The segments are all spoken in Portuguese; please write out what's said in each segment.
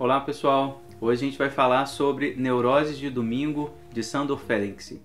Olá pessoal, hoje a gente vai falar sobre Neuroses de Domingo de Sandor Ferenczi.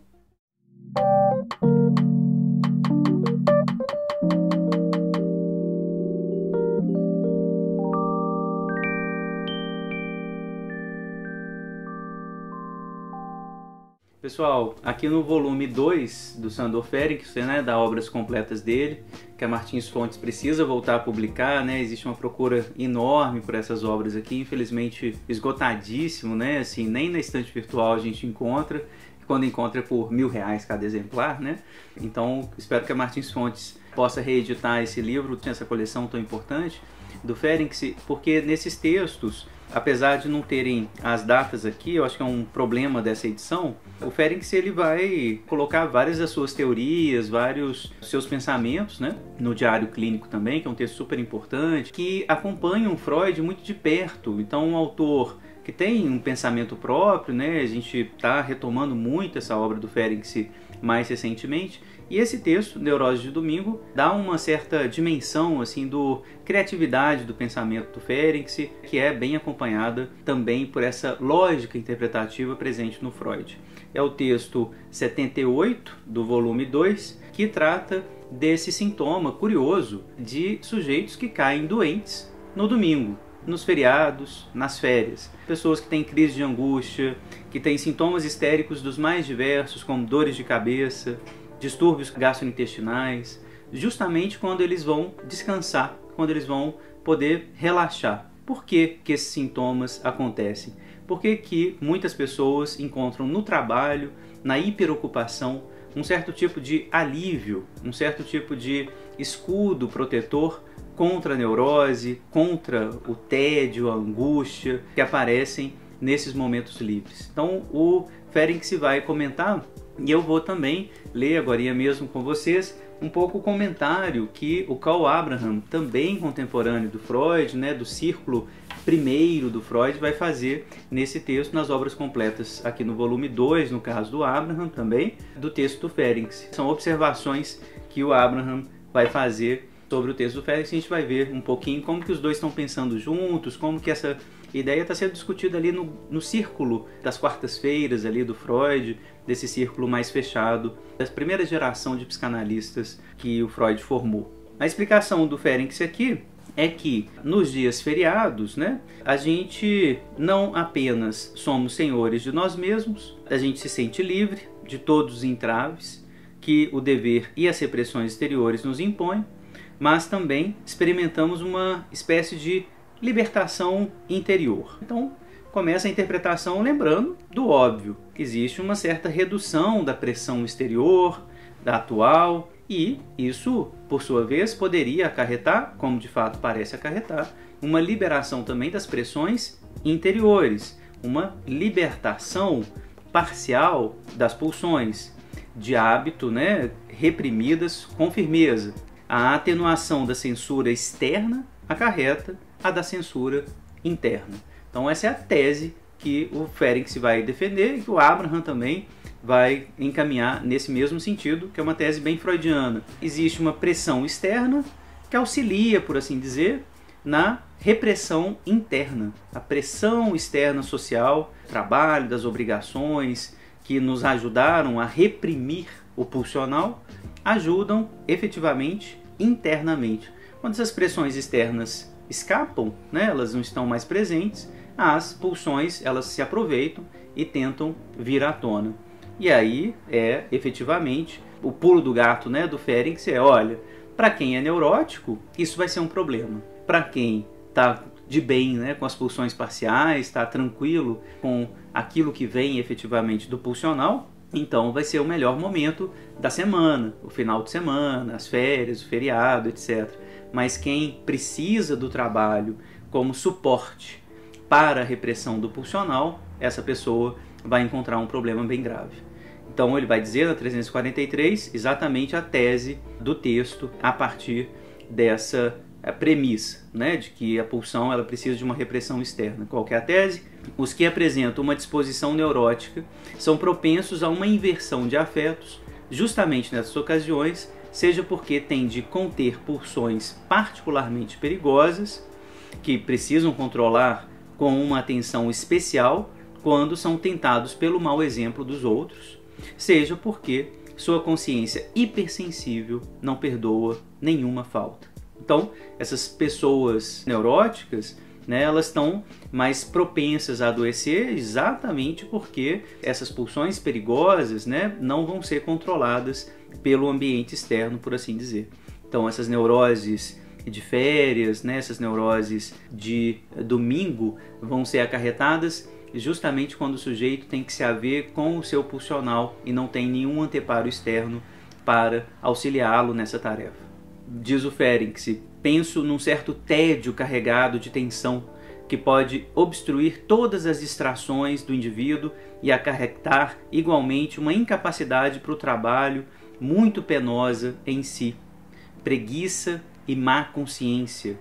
Pessoal, aqui no volume 2 do Sandor Ferenczi, né, da obras completas dele, que a Martins Fontes precisa voltar a publicar, né, existe uma procura enorme por essas obras aqui, infelizmente esgotadíssimo, né, assim, nem na estante virtual a gente encontra, quando encontra é por mil reais cada exemplar, né, então espero que a Martins Fontes possa reeditar esse livro, essa coleção tão importante do Ferenczi, porque nesses textos apesar de não terem as datas aqui, eu acho que é um problema dessa edição, o Ferenczi ele vai colocar várias das suas teorias, vários seus pensamentos, né, no Diário Clínico também, que é um texto super importante, que acompanham Freud muito de perto. Então, um autor que tem um pensamento próprio, né? A gente está retomando muito essa obra do Ferenczi mais recentemente. E esse texto, Neurose de Domingo, dá uma certa dimensão assim do criatividade do pensamento do Ferenczi, que é bem acompanhada também por essa lógica interpretativa presente no Freud. É o texto 78 do volume 2, que trata desse sintoma curioso de sujeitos que caem doentes no domingo nos feriados, nas férias. Pessoas que têm crise de angústia, que têm sintomas histéricos dos mais diversos, como dores de cabeça, distúrbios gastrointestinais, justamente quando eles vão descansar, quando eles vão poder relaxar. Por que, que esses sintomas acontecem? Porque que muitas pessoas encontram no trabalho, na hiperocupação, um certo tipo de alívio, um certo tipo de escudo protetor contra a neurose, contra o tédio, a angústia que aparecem nesses momentos livres. Então o Ferenc vai comentar e eu vou também ler agora mesmo com vocês um pouco o comentário que o Carl Abraham, também contemporâneo do Freud, né, do círculo primeiro do Freud, vai fazer nesse texto, nas obras completas, aqui no volume 2, no caso do Abraham também, do texto do Ferenc. São observações que o Abraham vai fazer sobre o texto do Félix, a gente vai ver um pouquinho como que os dois estão pensando juntos, como que essa ideia está sendo discutida ali no, no círculo das quartas-feiras ali do Freud, desse círculo mais fechado, da primeira geração de psicanalistas que o Freud formou. A explicação do Ferenc aqui é que nos dias feriados, né, a gente não apenas somos senhores de nós mesmos, a gente se sente livre de todos os entraves que o dever e as repressões exteriores nos impõem, mas também experimentamos uma espécie de libertação interior. Então, começa a interpretação lembrando do óbvio. Existe uma certa redução da pressão exterior, da atual, e isso, por sua vez, poderia acarretar, como de fato parece acarretar, uma liberação também das pressões interiores, uma libertação parcial das pulsões de hábito, né, reprimidas com firmeza a atenuação da censura externa acarreta a da censura interna. Então essa é a tese que o Ferenc vai defender e que o Abraham também vai encaminhar nesse mesmo sentido, que é uma tese bem freudiana. Existe uma pressão externa que auxilia, por assim dizer, na repressão interna. A pressão externa social, trabalho, das obrigações que nos ajudaram a reprimir o pulsional, ajudam efetivamente internamente. Quando essas pressões externas escapam, né, elas não estão mais presentes, as pulsões elas se aproveitam e tentam vir à tona. E aí é efetivamente o pulo do gato, né, do Ferenc é, olha, para quem é neurótico, isso vai ser um problema. Para quem está de bem, né, com as pulsões parciais, está tranquilo com aquilo que vem efetivamente do pulsional, então vai ser o melhor momento da semana, o final de semana, as férias, o feriado, etc. Mas quem precisa do trabalho como suporte para a repressão do pulsional, essa pessoa vai encontrar um problema bem grave. Então ele vai dizer na 343 exatamente a tese do texto a partir dessa a premissa né, de que a pulsão ela precisa de uma repressão externa. Qual é a tese? Os que apresentam uma disposição neurótica são propensos a uma inversão de afetos, justamente nessas ocasiões, seja porque têm de conter pulsões particularmente perigosas, que precisam controlar com uma atenção especial quando são tentados pelo mau exemplo dos outros, seja porque sua consciência hipersensível não perdoa nenhuma falta. Então, essas pessoas neuróticas, né, elas estão mais propensas a adoecer exatamente porque essas pulsões perigosas né, não vão ser controladas pelo ambiente externo, por assim dizer. Então, essas neuroses de férias, né, essas neuroses de domingo vão ser acarretadas justamente quando o sujeito tem que se haver com o seu pulsional e não tem nenhum anteparo externo para auxiliá-lo nessa tarefa. Diz o Ferenc, penso num certo tédio carregado de tensão que pode obstruir todas as distrações do indivíduo e acarretar igualmente uma incapacidade para o trabalho muito penosa em si. Preguiça e má consciência,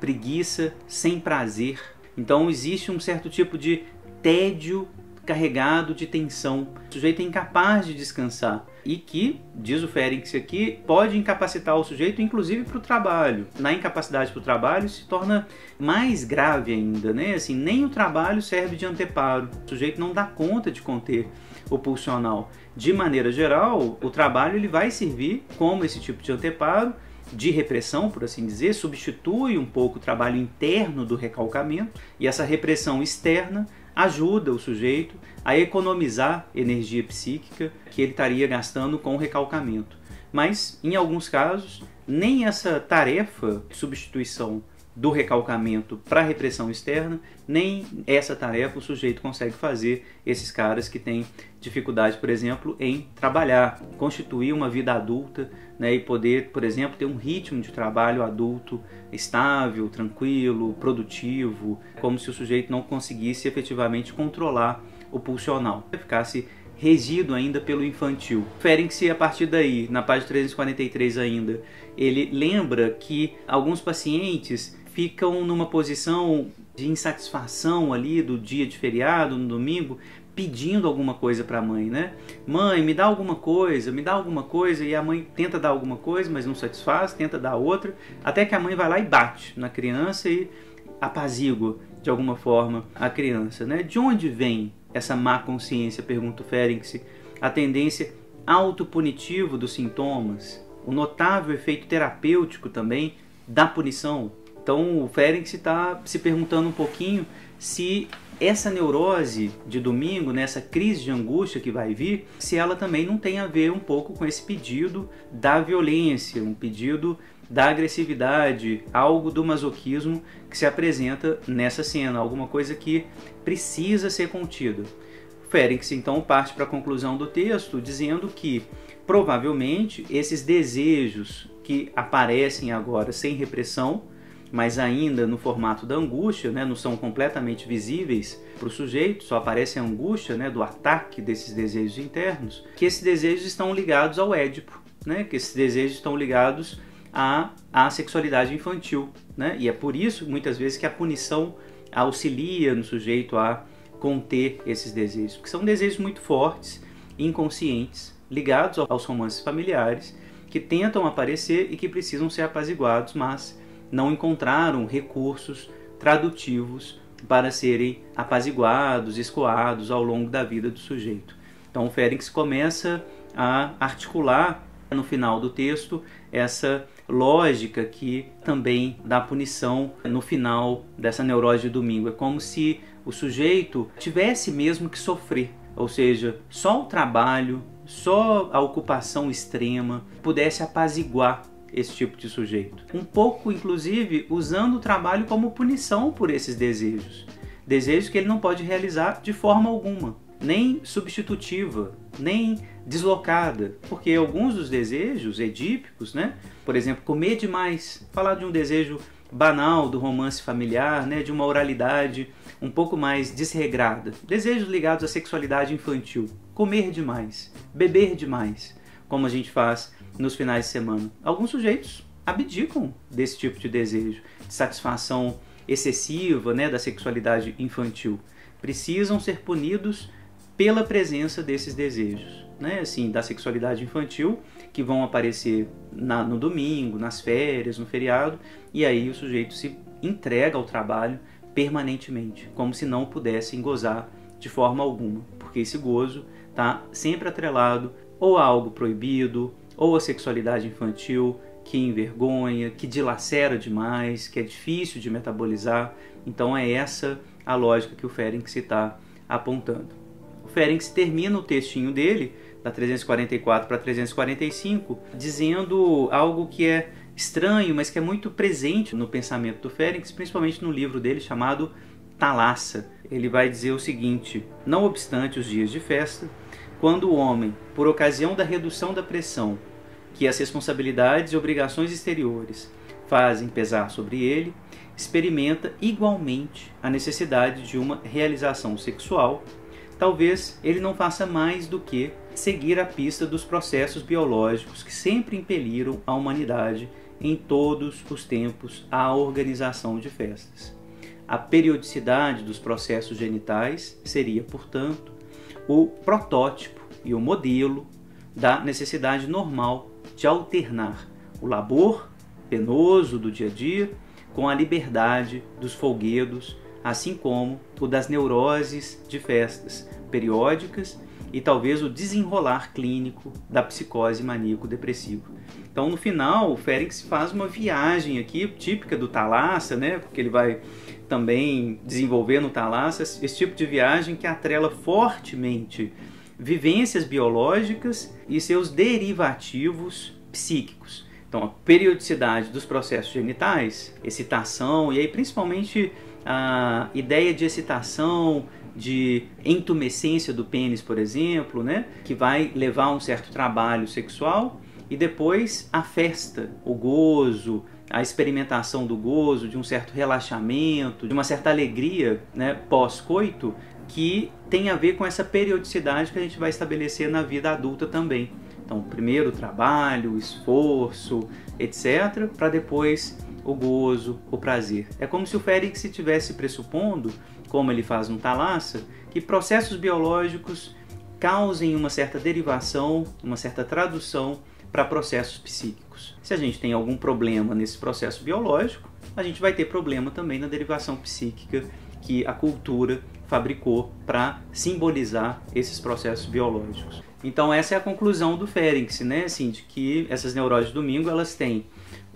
preguiça sem prazer. Então existe um certo tipo de tédio carregado de tensão. O sujeito é incapaz de descansar e que, diz o Ferenc aqui, pode incapacitar o sujeito inclusive para o trabalho. Na incapacidade para o trabalho se torna mais grave ainda, né? Assim, nem o trabalho serve de anteparo. O sujeito não dá conta de conter o pulsional. De maneira geral, o trabalho ele vai servir como esse tipo de anteparo de repressão, por assim dizer, substitui um pouco o trabalho interno do recalcamento e essa repressão externa ajuda o sujeito a economizar energia psíquica que ele estaria gastando com o recalcamento. Mas, em alguns casos, nem essa tarefa de substituição do recalcamento para a repressão externa, nem essa tarefa o sujeito consegue fazer esses caras que têm dificuldade, por exemplo, em trabalhar, constituir uma vida adulta né, e poder, por exemplo, ter um ritmo de trabalho adulto estável, tranquilo, produtivo, como se o sujeito não conseguisse efetivamente controlar o pulsional, ficasse regido ainda pelo infantil. Ferenc, a partir daí, na página 343 ainda, ele lembra que alguns pacientes ficam numa posição de insatisfação ali do dia de feriado, no domingo, pedindo alguma coisa para a mãe, né? Mãe, me dá alguma coisa, me dá alguma coisa, e a mãe tenta dar alguma coisa, mas não satisfaz, tenta dar outra, até que a mãe vai lá e bate na criança e apazigua de alguma forma a criança, né? De onde vem essa má consciência? Pergunta o Ferenc. A tendência autopunitiva dos sintomas, o notável efeito terapêutico também da punição, então o Ferenc está se perguntando um pouquinho se essa neurose de domingo, nessa né, crise de angústia que vai vir, se ela também não tem a ver um pouco com esse pedido da violência, um pedido da agressividade, algo do masoquismo que se apresenta nessa cena, alguma coisa que precisa ser contida. Félix então parte para a conclusão do texto dizendo que provavelmente esses desejos que aparecem agora sem repressão mas ainda no formato da angústia, né, não são completamente visíveis para o sujeito, só aparece a angústia né, do ataque desses desejos internos, que esses desejos estão ligados ao Édipo, né, que esses desejos estão ligados à, à sexualidade infantil. Né, e é por isso, muitas vezes, que a punição auxilia no sujeito a conter esses desejos, porque são desejos muito fortes, inconscientes, ligados aos romances familiares, que tentam aparecer e que precisam ser apaziguados, mas não encontraram recursos tradutivos para serem apaziguados, escoados ao longo da vida do sujeito. Então o Félix começa a articular no final do texto essa lógica que também dá punição no final dessa neurose de domingo. É como se o sujeito tivesse mesmo que sofrer, ou seja, só o trabalho, só a ocupação extrema pudesse apaziguar esse tipo de sujeito. Um pouco, inclusive, usando o trabalho como punição por esses desejos. Desejos que ele não pode realizar de forma alguma, nem substitutiva, nem deslocada, porque alguns dos desejos edípicos, né? Por exemplo, comer demais, falar de um desejo banal do romance familiar, né, de uma oralidade um pouco mais desregrada, desejos ligados à sexualidade infantil, comer demais, beber demais, como a gente faz nos finais de semana. Alguns sujeitos abdicam desse tipo de desejo, de satisfação excessiva né, da sexualidade infantil. Precisam ser punidos pela presença desses desejos, né, assim, da sexualidade infantil, que vão aparecer na, no domingo, nas férias, no feriado, e aí o sujeito se entrega ao trabalho permanentemente, como se não pudessem gozar de forma alguma, porque esse gozo está sempre atrelado ou a algo proibido, ou a sexualidade infantil que envergonha, que dilacera demais, que é difícil de metabolizar. Então é essa a lógica que o Ferenc está apontando. O Ferenc termina o textinho dele, da 344 para 345, dizendo algo que é estranho, mas que é muito presente no pensamento do Ferenc, principalmente no livro dele chamado Talassa. Ele vai dizer o seguinte: Não obstante os dias de festa, quando o homem, por ocasião da redução da pressão que as responsabilidades e obrigações exteriores fazem pesar sobre ele, experimenta igualmente a necessidade de uma realização sexual, talvez ele não faça mais do que seguir a pista dos processos biológicos que sempre impeliram a humanidade em todos os tempos à organização de festas. A periodicidade dos processos genitais seria, portanto, o protótipo e o modelo da necessidade normal de alternar o labor penoso do dia a dia com a liberdade dos folguedos, assim como o das neuroses de festas periódicas e talvez o desenrolar clínico da psicose maníaco-depressiva. Então, no final, o Félix faz uma viagem aqui típica do Thalassa, né? Porque ele vai também desenvolver no Thalassa esse tipo de viagem que atrela fortemente vivências biológicas e seus derivativos psíquicos. Então, a periodicidade dos processos genitais, excitação, e aí principalmente a ideia de excitação, de entumescência do pênis, por exemplo, né, que vai levar a um certo trabalho sexual, e depois a festa, o gozo, a experimentação do gozo, de um certo relaxamento, de uma certa alegria né, pós-coito, que tem a ver com essa periodicidade que a gente vai estabelecer na vida adulta também. Então, primeiro o trabalho, o esforço, etc., para depois o gozo, o prazer. É como se o Félix estivesse pressupondo, como ele faz no Thalassa, que processos biológicos causem uma certa derivação, uma certa tradução para processos psíquicos. Se a gente tem algum problema nesse processo biológico, a gente vai ter problema também na derivação psíquica que a cultura fabricou para simbolizar esses processos biológicos. Então essa é a conclusão do Ferenc, né, assim, de que essas neuroses de domingo elas têm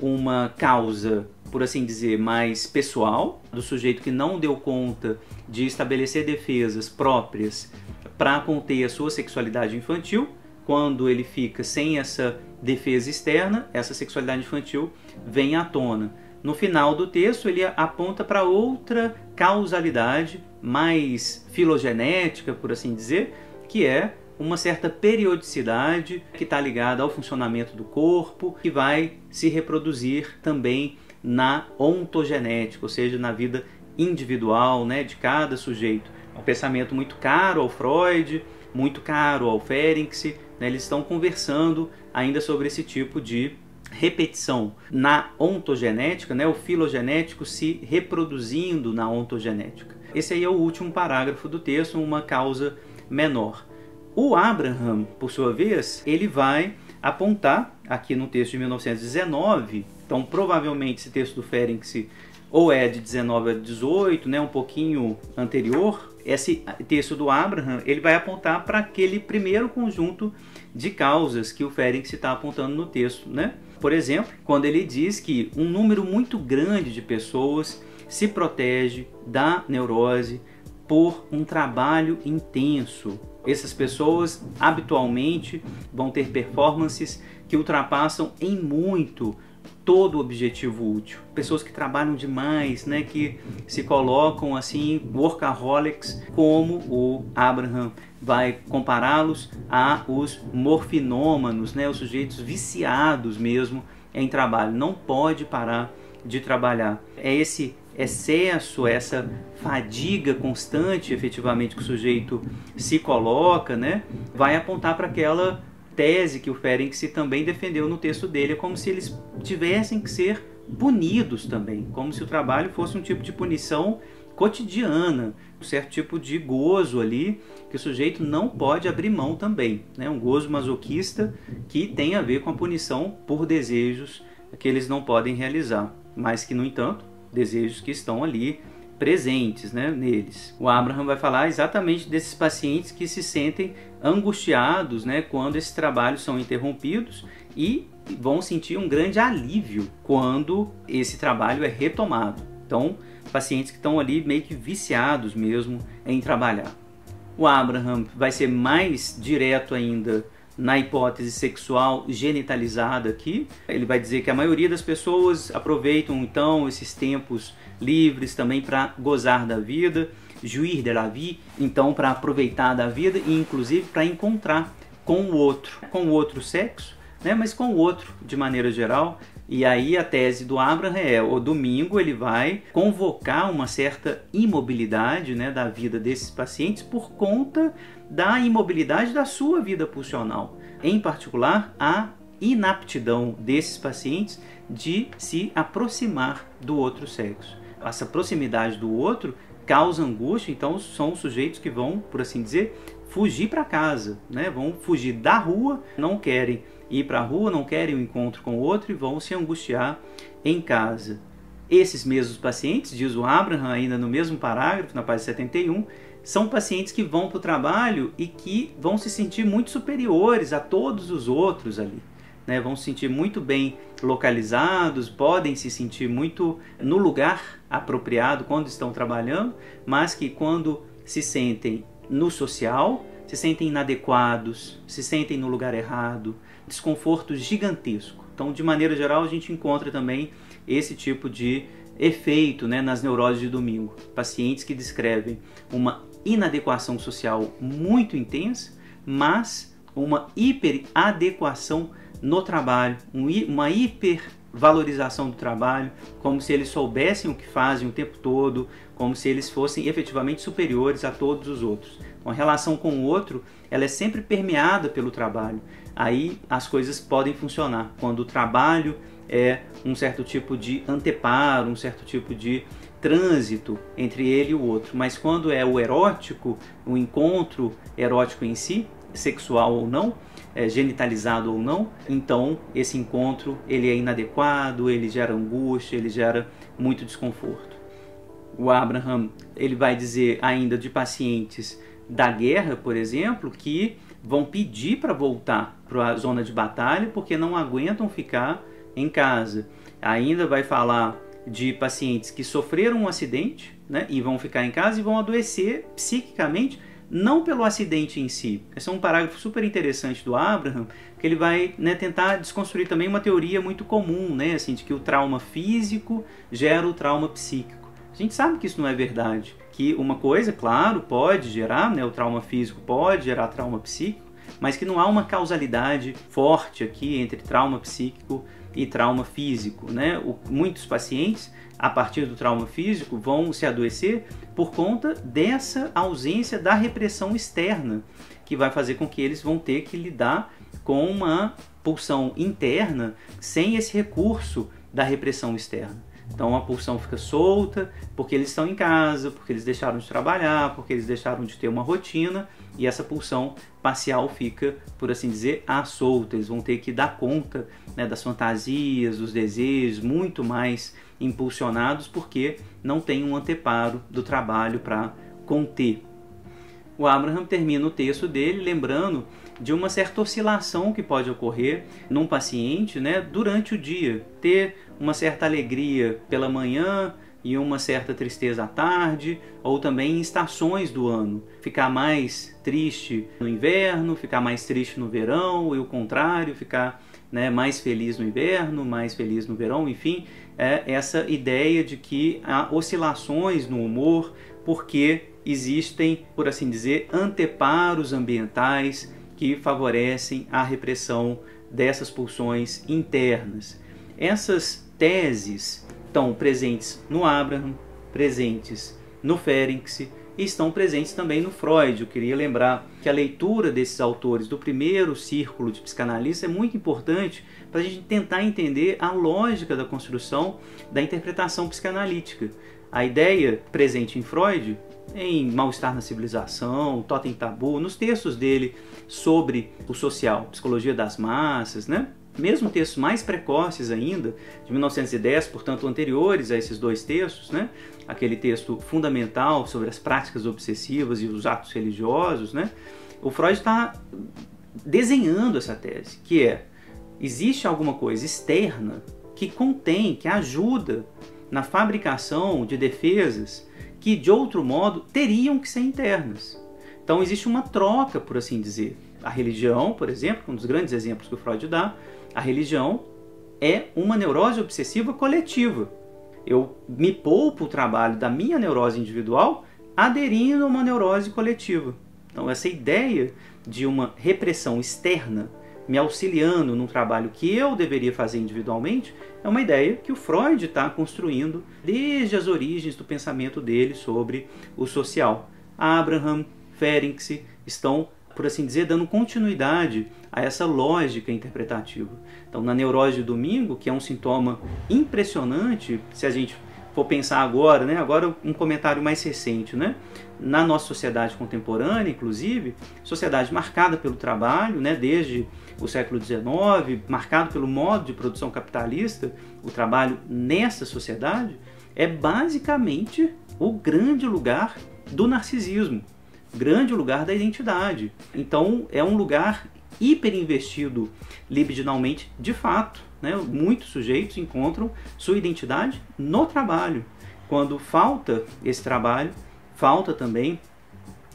uma causa, por assim dizer, mais pessoal, do sujeito que não deu conta de estabelecer defesas próprias para conter a sua sexualidade infantil, quando ele fica sem essa defesa externa, essa sexualidade infantil vem à tona. No final do texto, ele aponta para outra causalidade mais filogenética, por assim dizer, que é uma certa periodicidade que está ligada ao funcionamento do corpo, que vai se reproduzir também na ontogenética, ou seja, na vida individual né, de cada sujeito. É um pensamento muito caro ao Freud, muito caro ao Ferenczi, né, eles estão conversando ainda sobre esse tipo de repetição na ontogenética, né, o filogenético se reproduzindo na ontogenética. Esse aí é o último parágrafo do texto, uma causa menor. O Abraham, por sua vez, ele vai apontar aqui no texto de 1919, então provavelmente esse texto do Ferenczi ou é de 19 a 18, né, um pouquinho anterior, esse texto do Abraham ele vai apontar para aquele primeiro conjunto de causas que o Ferenc está apontando no texto. Né? Por exemplo, quando ele diz que um número muito grande de pessoas se protege da neurose por um trabalho intenso. Essas pessoas habitualmente vão ter performances que ultrapassam em muito todo o objetivo útil. Pessoas que trabalham demais, né, que se colocam assim, workaholics, como o Abraham vai compará-los a os morfinômanos, né, os sujeitos viciados mesmo em trabalho. Não pode parar de trabalhar. É esse excesso, essa fadiga constante, efetivamente, que o sujeito se coloca, né, vai apontar para aquela tese que o Ferenczi também defendeu no texto dele, é como se eles tivessem que ser punidos também, como se o trabalho fosse um tipo de punição cotidiana, um certo tipo de gozo ali que o sujeito não pode abrir mão também, né? um gozo masoquista que tem a ver com a punição por desejos que eles não podem realizar, mas que, no entanto, desejos que estão ali presentes né, neles. O Abraham vai falar exatamente desses pacientes que se sentem angustiados né, quando esses trabalhos são interrompidos e vão sentir um grande alívio quando esse trabalho é retomado. Então, pacientes que estão ali meio que viciados mesmo em trabalhar. O Abraham vai ser mais direto ainda na hipótese sexual genitalizada aqui. Ele vai dizer que a maioria das pessoas aproveitam então esses tempos livres também para gozar da vida, jouir de la vie, então para aproveitar da vida e inclusive para encontrar com o outro, com o outro sexo, né, mas com o outro de maneira geral. E aí a tese do Abraham é, o domingo ele vai convocar uma certa imobilidade né, da vida desses pacientes por conta da imobilidade da sua vida pulsional. Em particular, a inaptidão desses pacientes de se aproximar do outro sexo. Essa proximidade do outro causa angústia, então são sujeitos que vão, por assim dizer, fugir para casa, né? vão fugir da rua, não querem ir para a rua, não querem um encontro com o outro e vão se angustiar em casa. Esses mesmos pacientes, diz o Abraham ainda no mesmo parágrafo, na página 71, são pacientes que vão para o trabalho e que vão se sentir muito superiores a todos os outros ali. Né? Vão se sentir muito bem localizados, podem se sentir muito no lugar apropriado quando estão trabalhando, mas que quando se sentem no social, se sentem inadequados, se sentem no lugar errado, desconforto gigantesco. Então, de maneira geral, a gente encontra também esse tipo de efeito né, nas neuroses de domingo. Pacientes que descrevem uma inadequação social muito intensa, mas uma hiperadequação no trabalho, uma hipervalorização do trabalho, como se eles soubessem o que fazem o tempo todo, como se eles fossem efetivamente superiores a todos os outros. Então, a relação com o outro, ela é sempre permeada pelo trabalho. Aí as coisas podem funcionar quando o trabalho é um certo tipo de anteparo, um certo tipo de trânsito entre ele e o outro. Mas quando é o erótico, o encontro erótico em si, sexual ou não, é, genitalizado ou não, então esse encontro ele é inadequado, ele gera angústia, ele gera muito desconforto. O Abraham ele vai dizer ainda de pacientes da guerra, por exemplo, que vão pedir para voltar para a zona de batalha porque não aguentam ficar em casa. Ainda vai falar de pacientes que sofreram um acidente né, e vão ficar em casa e vão adoecer psiquicamente, não pelo acidente em si. Esse é um parágrafo super interessante do Abraham, que ele vai né, tentar desconstruir também uma teoria muito comum, né, assim, de que o trauma físico gera o trauma psíquico. A gente sabe que isso não é verdade, que uma coisa, claro, pode gerar, né, o trauma físico pode gerar trauma psíquico, mas que não há uma causalidade forte aqui entre trauma psíquico e trauma físico. Né? O, muitos pacientes, a partir do trauma físico, vão se adoecer por conta dessa ausência da repressão externa, que vai fazer com que eles vão ter que lidar com uma pulsão interna sem esse recurso da repressão externa. Então a pulsão fica solta porque eles estão em casa, porque eles deixaram de trabalhar, porque eles deixaram de ter uma rotina e essa pulsão parcial fica, por assim dizer, à solta. Eles vão ter que dar conta né, das fantasias, dos desejos, muito mais impulsionados porque não tem um anteparo do trabalho para conter. O Abraham termina o texto dele lembrando de uma certa oscilação que pode ocorrer num paciente né, durante o dia. Ter uma certa alegria pela manhã e uma certa tristeza à tarde, ou também em estações do ano. Ficar mais triste no inverno, ficar mais triste no verão, e o contrário, ficar né, mais feliz no inverno, mais feliz no verão, enfim, é essa ideia de que há oscilações no humor, porque existem, por assim dizer, anteparos ambientais que favorecem a repressão dessas pulsões internas. Essas teses estão presentes no Abraham, presentes no Ferenczi e estão presentes também no Freud. Eu queria lembrar que a leitura desses autores do primeiro círculo de psicanalista é muito importante para a gente tentar entender a lógica da construção da interpretação psicanalítica. A ideia presente em Freud em Mal-Estar na Civilização, Totem Tabu, nos textos dele sobre o social, psicologia das massas, né? Mesmo textos mais precoces ainda, de 1910, portanto anteriores a esses dois textos, né? aquele texto fundamental sobre as práticas obsessivas e os atos religiosos, né? o Freud está desenhando essa tese, que é existe alguma coisa externa que contém, que ajuda na fabricação de defesas que de outro modo teriam que ser internas. Então existe uma troca, por assim dizer. A religião, por exemplo, um dos grandes exemplos que o Freud dá, a religião é uma neurose obsessiva coletiva. Eu me poupo o trabalho da minha neurose individual aderindo a uma neurose coletiva. Então, essa ideia de uma repressão externa me auxiliando num trabalho que eu deveria fazer individualmente é uma ideia que o Freud está construindo desde as origens do pensamento dele sobre o social. Abraham, Ferenczi estão por assim dizer, dando continuidade a essa lógica interpretativa. Então, na neurose de domingo, que é um sintoma impressionante, se a gente for pensar agora, né? Agora um comentário mais recente, né? Na nossa sociedade contemporânea, inclusive, sociedade marcada pelo trabalho, né? Desde o século XIX, marcado pelo modo de produção capitalista, o trabalho nessa sociedade é basicamente o grande lugar do narcisismo grande lugar da identidade. Então é um lugar hiper investido libidinalmente de fato. Né? Muitos sujeitos encontram sua identidade no trabalho. Quando falta esse trabalho, falta também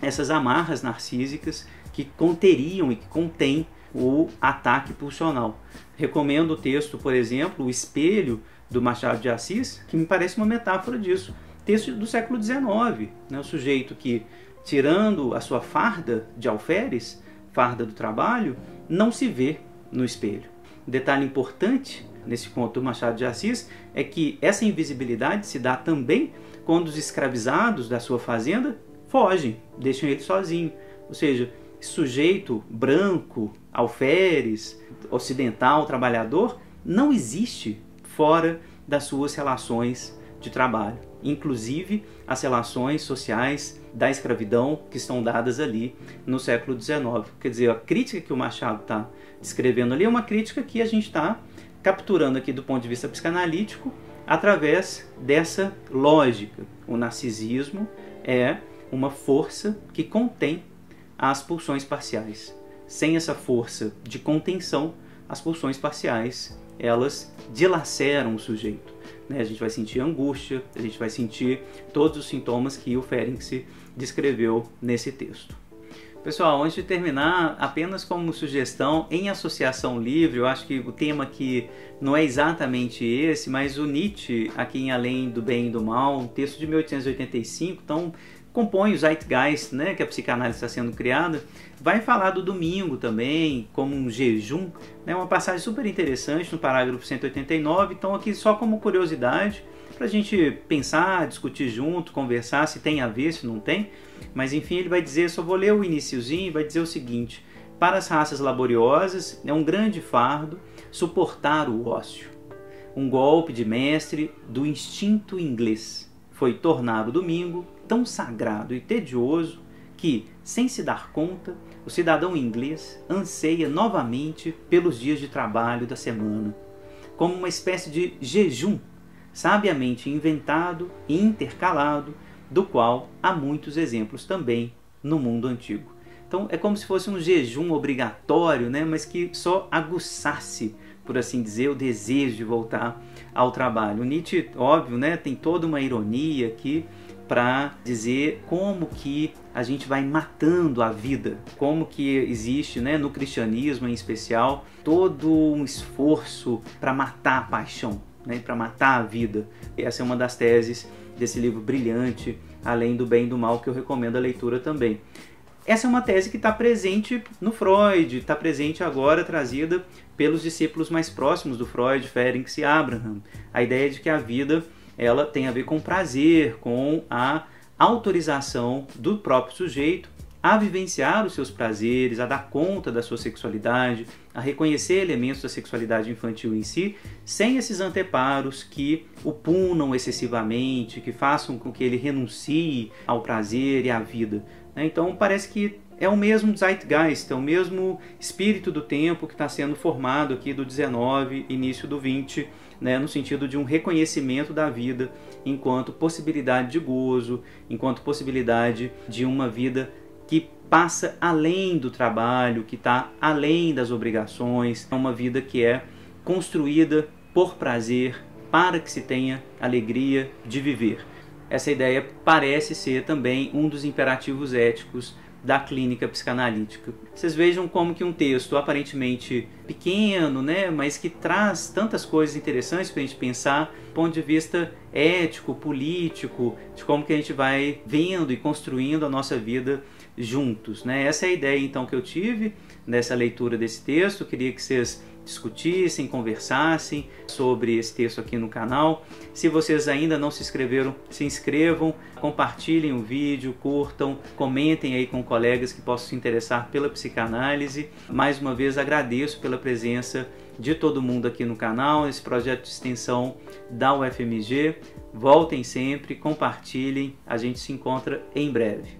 essas amarras narcísicas que conteriam e que contêm o ataque pulsional. Recomendo o texto, por exemplo, O Espelho, do Machado de Assis, que me parece uma metáfora disso. Texto do século XIX, né? o sujeito que tirando a sua farda de alferes, farda do trabalho, não se vê no espelho. detalhe importante nesse conto do Machado de Assis é que essa invisibilidade se dá também quando os escravizados da sua fazenda fogem, deixam ele sozinho. Ou seja, sujeito branco, alferes, ocidental, trabalhador, não existe fora das suas relações de trabalho, inclusive as relações sociais da escravidão que estão dadas ali no século XIX. Quer dizer, a crítica que o Machado está descrevendo ali é uma crítica que a gente está capturando aqui do ponto de vista psicanalítico através dessa lógica. O narcisismo é uma força que contém as pulsões parciais. Sem essa força de contenção, as pulsões parciais elas dilaceram o sujeito. Né? A gente vai sentir angústia, a gente vai sentir todos os sintomas que o Ferenczi descreveu nesse texto. Pessoal, antes de terminar, apenas como sugestão, em associação livre, eu acho que o tema aqui não é exatamente esse, mas o Nietzsche, aqui em Além do Bem e do Mal, um texto de 1885, então compõe o Zeitgeist, né, que a psicanálise está sendo criada, vai falar do domingo também, como um jejum, né, uma passagem super interessante no parágrafo 189, então aqui só como curiosidade, para a gente pensar, discutir junto, conversar se tem a ver, se não tem, mas enfim, ele vai dizer, só vou ler o iníciozinho, vai dizer o seguinte, para as raças laboriosas é um grande fardo suportar o ócio, um golpe de mestre do instinto inglês, foi tornar o domingo tão sagrado e tedioso que, sem se dar conta, o cidadão inglês anseia novamente pelos dias de trabalho da semana, como uma espécie de jejum sabiamente inventado e intercalado, do qual há muitos exemplos também no mundo antigo. Então é como se fosse um jejum obrigatório, né, mas que só aguçasse, por assim dizer, o desejo de voltar ao trabalho. O Nietzsche, óbvio, né, tem toda uma ironia aqui para dizer como que a gente vai matando a vida, como que existe, né, no cristianismo em especial, todo um esforço para matar a paixão, né, para matar a vida. Essa é uma das teses desse livro brilhante, além do bem e do mal, que eu recomendo a leitura também. Essa é uma tese que está presente no Freud, está presente agora trazida pelos discípulos mais próximos do Freud, Ferenczi e Abraham. A ideia de que a vida ela tem a ver com prazer, com a autorização do próprio sujeito a vivenciar os seus prazeres, a dar conta da sua sexualidade, a reconhecer elementos da sexualidade infantil em si, sem esses anteparos que o punam excessivamente, que façam com que ele renuncie ao prazer e à vida. Né? Então parece que é o mesmo Zeitgeist, é o mesmo espírito do tempo que está sendo formado aqui do 19, início do 20, né, no sentido de um reconhecimento da vida enquanto possibilidade de gozo, enquanto possibilidade de uma vida que passa além do trabalho, que está além das obrigações, é uma vida que é construída por prazer, para que se tenha alegria de viver. Essa ideia parece ser também um dos imperativos éticos da clínica psicanalítica. Vocês vejam como que um texto aparentemente pequeno, né, mas que traz tantas coisas interessantes para a gente pensar, do ponto de vista ético, político, de como que a gente vai vendo e construindo a nossa vida juntos, né? Essa é a ideia então que eu tive nessa leitura desse texto. Queria que vocês discutissem, conversassem sobre esse texto aqui no canal. Se vocês ainda não se inscreveram, se inscrevam, compartilhem o vídeo, curtam, comentem aí com colegas que possam se interessar pela psicanálise. Mais uma vez agradeço pela presença de todo mundo aqui no canal, esse projeto de extensão da UFMG. Voltem sempre, compartilhem, a gente se encontra em breve.